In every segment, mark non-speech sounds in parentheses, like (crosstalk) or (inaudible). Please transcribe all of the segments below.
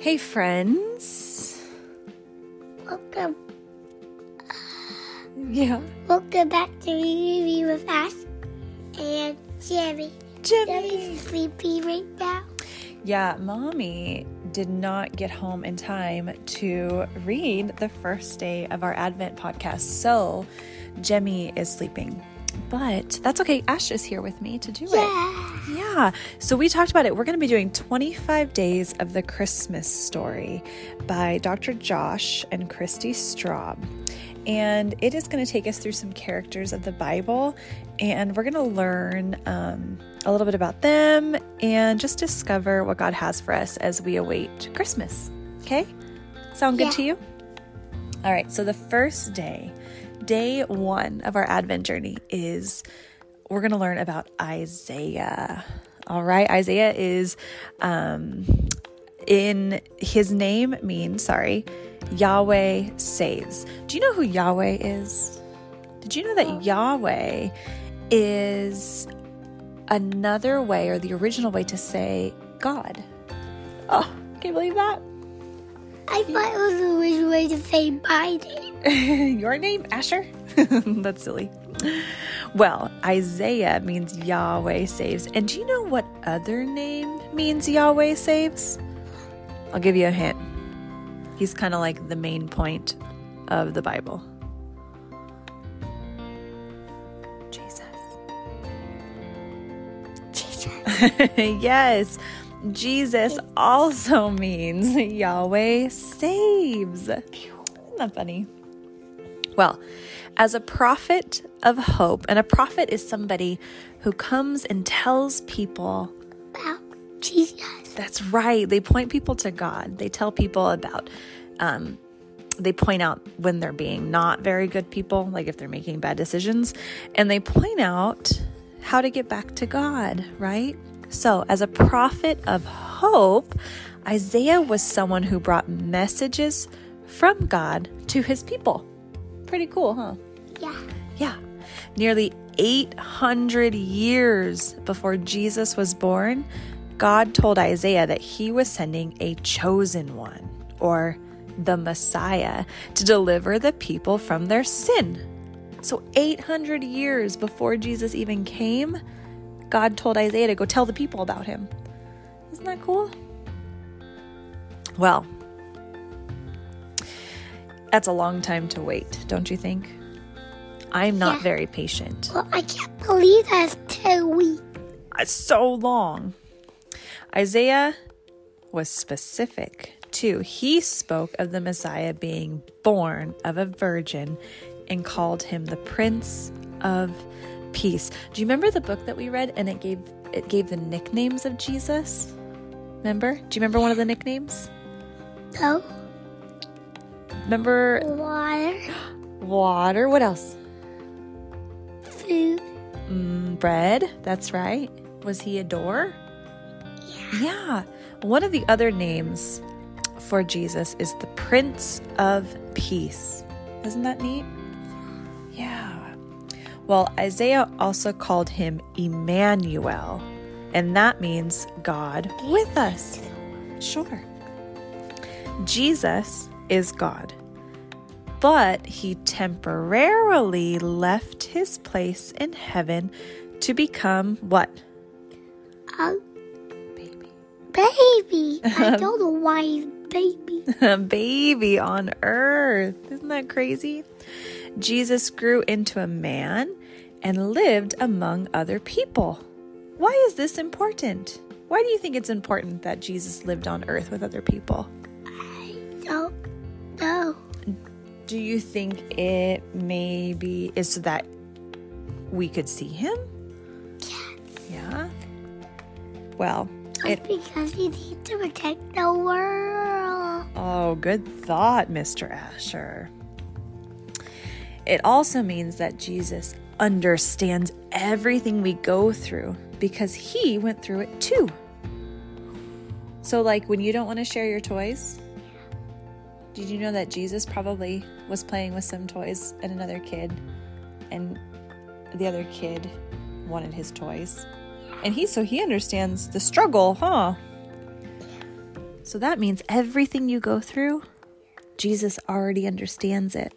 Hey, friends. Welcome, Yeah. welcome back to Review with Ash and Jerry. Jerry's sleepy right now. Yeah, mommy did not get home in time to read the first day of our Advent podcast. So, Jemmy is sleeping. But that's okay. Ash is here with me to do it. Yeah. Yeah. So we talked about it. We're going to be doing 25 Days of the Christmas Story by Dr. Josh and Christi Straub. And it is going to take us through some characters of the Bible, and we're going to learn um, a little bit about them and just discover what God has for us as we await Christmas. Okay? Sound good Yeah. to you? All right. So the first day, day one of our Advent journey is we're going to learn about Isaiah. All right, Isaiah is um, in his name means, sorry, Yahweh saves. Do you know who Yahweh is? Did you know that Yahweh is another way or the original way to say God? Oh, can you believe that? I thought it was the original way to say name. (laughs) Your name, Asher? (laughs) That's silly. Well, Isaiah means Yahweh saves. And do you know what other name means Yahweh saves? I'll give you a hint. He's kind of like the main point of the Bible. Jesus. Jesus. (laughs) yes, Jesus also means Yahweh saves. Isn't that funny? Well, as a prophet of hope, and a prophet is somebody who comes and tells people About Jesus. that's right. They point people to God. They tell people about, um, they point out when they're being not very good people, like if they're making bad decisions, and they point out how to get back to God, right? So, as a prophet of hope, Isaiah was someone who brought messages from God to his people. Pretty cool, huh? Yeah. Yeah. Nearly 800 years before Jesus was born, God told Isaiah that he was sending a chosen one, or the Messiah, to deliver the people from their sin. So, 800 years before Jesus even came, God told Isaiah to go tell the people about him. Isn't that cool? Well, that's a long time to wait, don't you think? I'm not Yeah. very patient. Well, I can't believe that's two weeks. It's so long. Isaiah was specific too. He spoke of the Messiah being born of a virgin and called him the Prince of Peace. Do you remember the book that we read and it gave it gave the nicknames of Jesus? Remember? Do you remember one of the nicknames? No Remember water, water? What else? food. Mm, bread. That's right. Was he a door? Yeah. One of the other names for Jesus is the Prince of Peace. Isn't that neat? Yeah. Well, Isaiah also called him Emmanuel, and that means God with us. Sure. Jesus is God, but he temporarily left his place in heaven to become what? Um, Baby. baby. I (laughs) don't know why he's baby. (laughs) a baby on earth. Isn't that crazy? Jesus grew into a man and lived among other people. Why is this important? Why do you think it's important that Jesus lived on earth with other people? Do you think it maybe is so that we could see him? Yeah. Well, It's because he needs to protect the world. Oh, good thought, Mr. Asher. It also means that Jesus understands everything we go through because he went through it too. So, like when you don't want to share your toys, did you know that Jesus probably was playing with some toys and another kid, and the other kid wanted his toys? And he, so he understands the struggle, huh? So that means everything you go through, Jesus already understands it.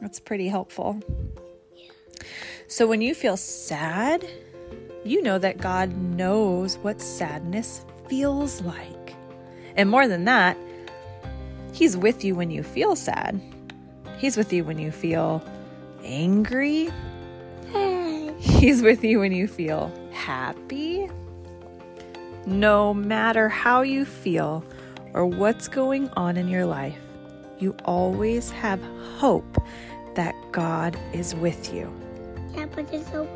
That's pretty helpful. So when you feel sad, you know that God knows what sadness feels like. And more than that, He's with you when you feel sad. He's with you when you feel angry. He's with you when you feel happy. No matter how you feel or what's going on in your life, you always have hope that God is with you. Yeah, but it's over.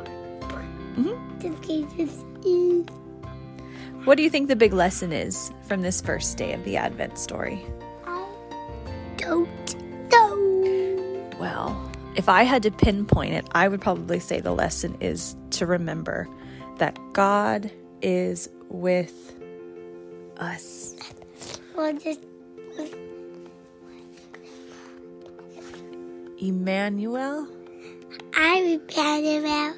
Mm-hmm. This game is easy. What do you think the big lesson is from this first day of the Advent story? Don't know. Well, if I had to pinpoint it, I would probably say the lesson is to remember that God is with us. Well, just Emmanuel? I remember about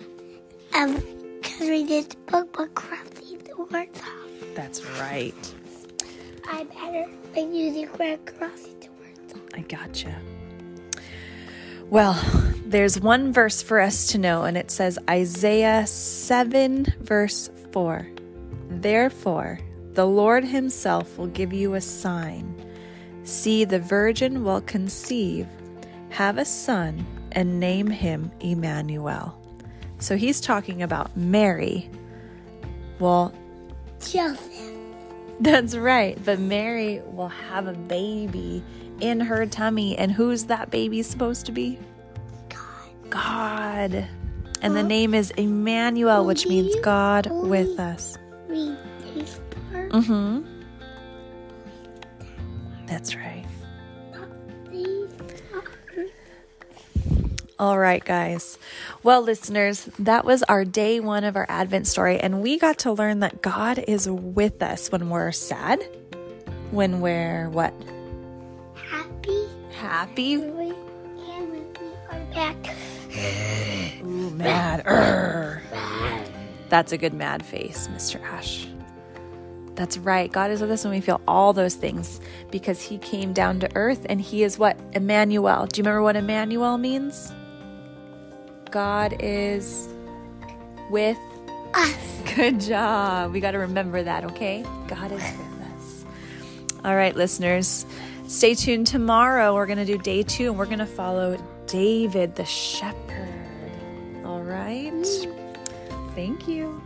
um because we did the book but crossing the words off. That's right. I better than using red crossing the words off. I gotcha. Well, there's one verse for us to know, and it says Isaiah 7, verse 4. Therefore, the Lord Himself will give you a sign. See, the virgin will conceive, have a son, and name him Emmanuel. So he's talking about Mary. Well, Joseph. that's right. But Mary will have a baby in her tummy. And who's that baby supposed to be? God. God. And the name is Emmanuel, which means God with us. Mm-hmm. That's right. All right, guys. Well, listeners, that was our day one of our Advent story, and we got to learn that God is with us when we're sad, when we're what? Happy. We and we are back. Ooh, mad. That's a good mad face, Mr. Ash. That's right. God is with us when we feel all those things because He came down to earth and He is what? Emmanuel. Do you remember what Emmanuel means? God is with Us. (laughs) Good job. We got to remember that, okay? God is with us. All right, listeners, stay tuned tomorrow. We're going to do day two and we're going to follow David the shepherd. All right. Thank you.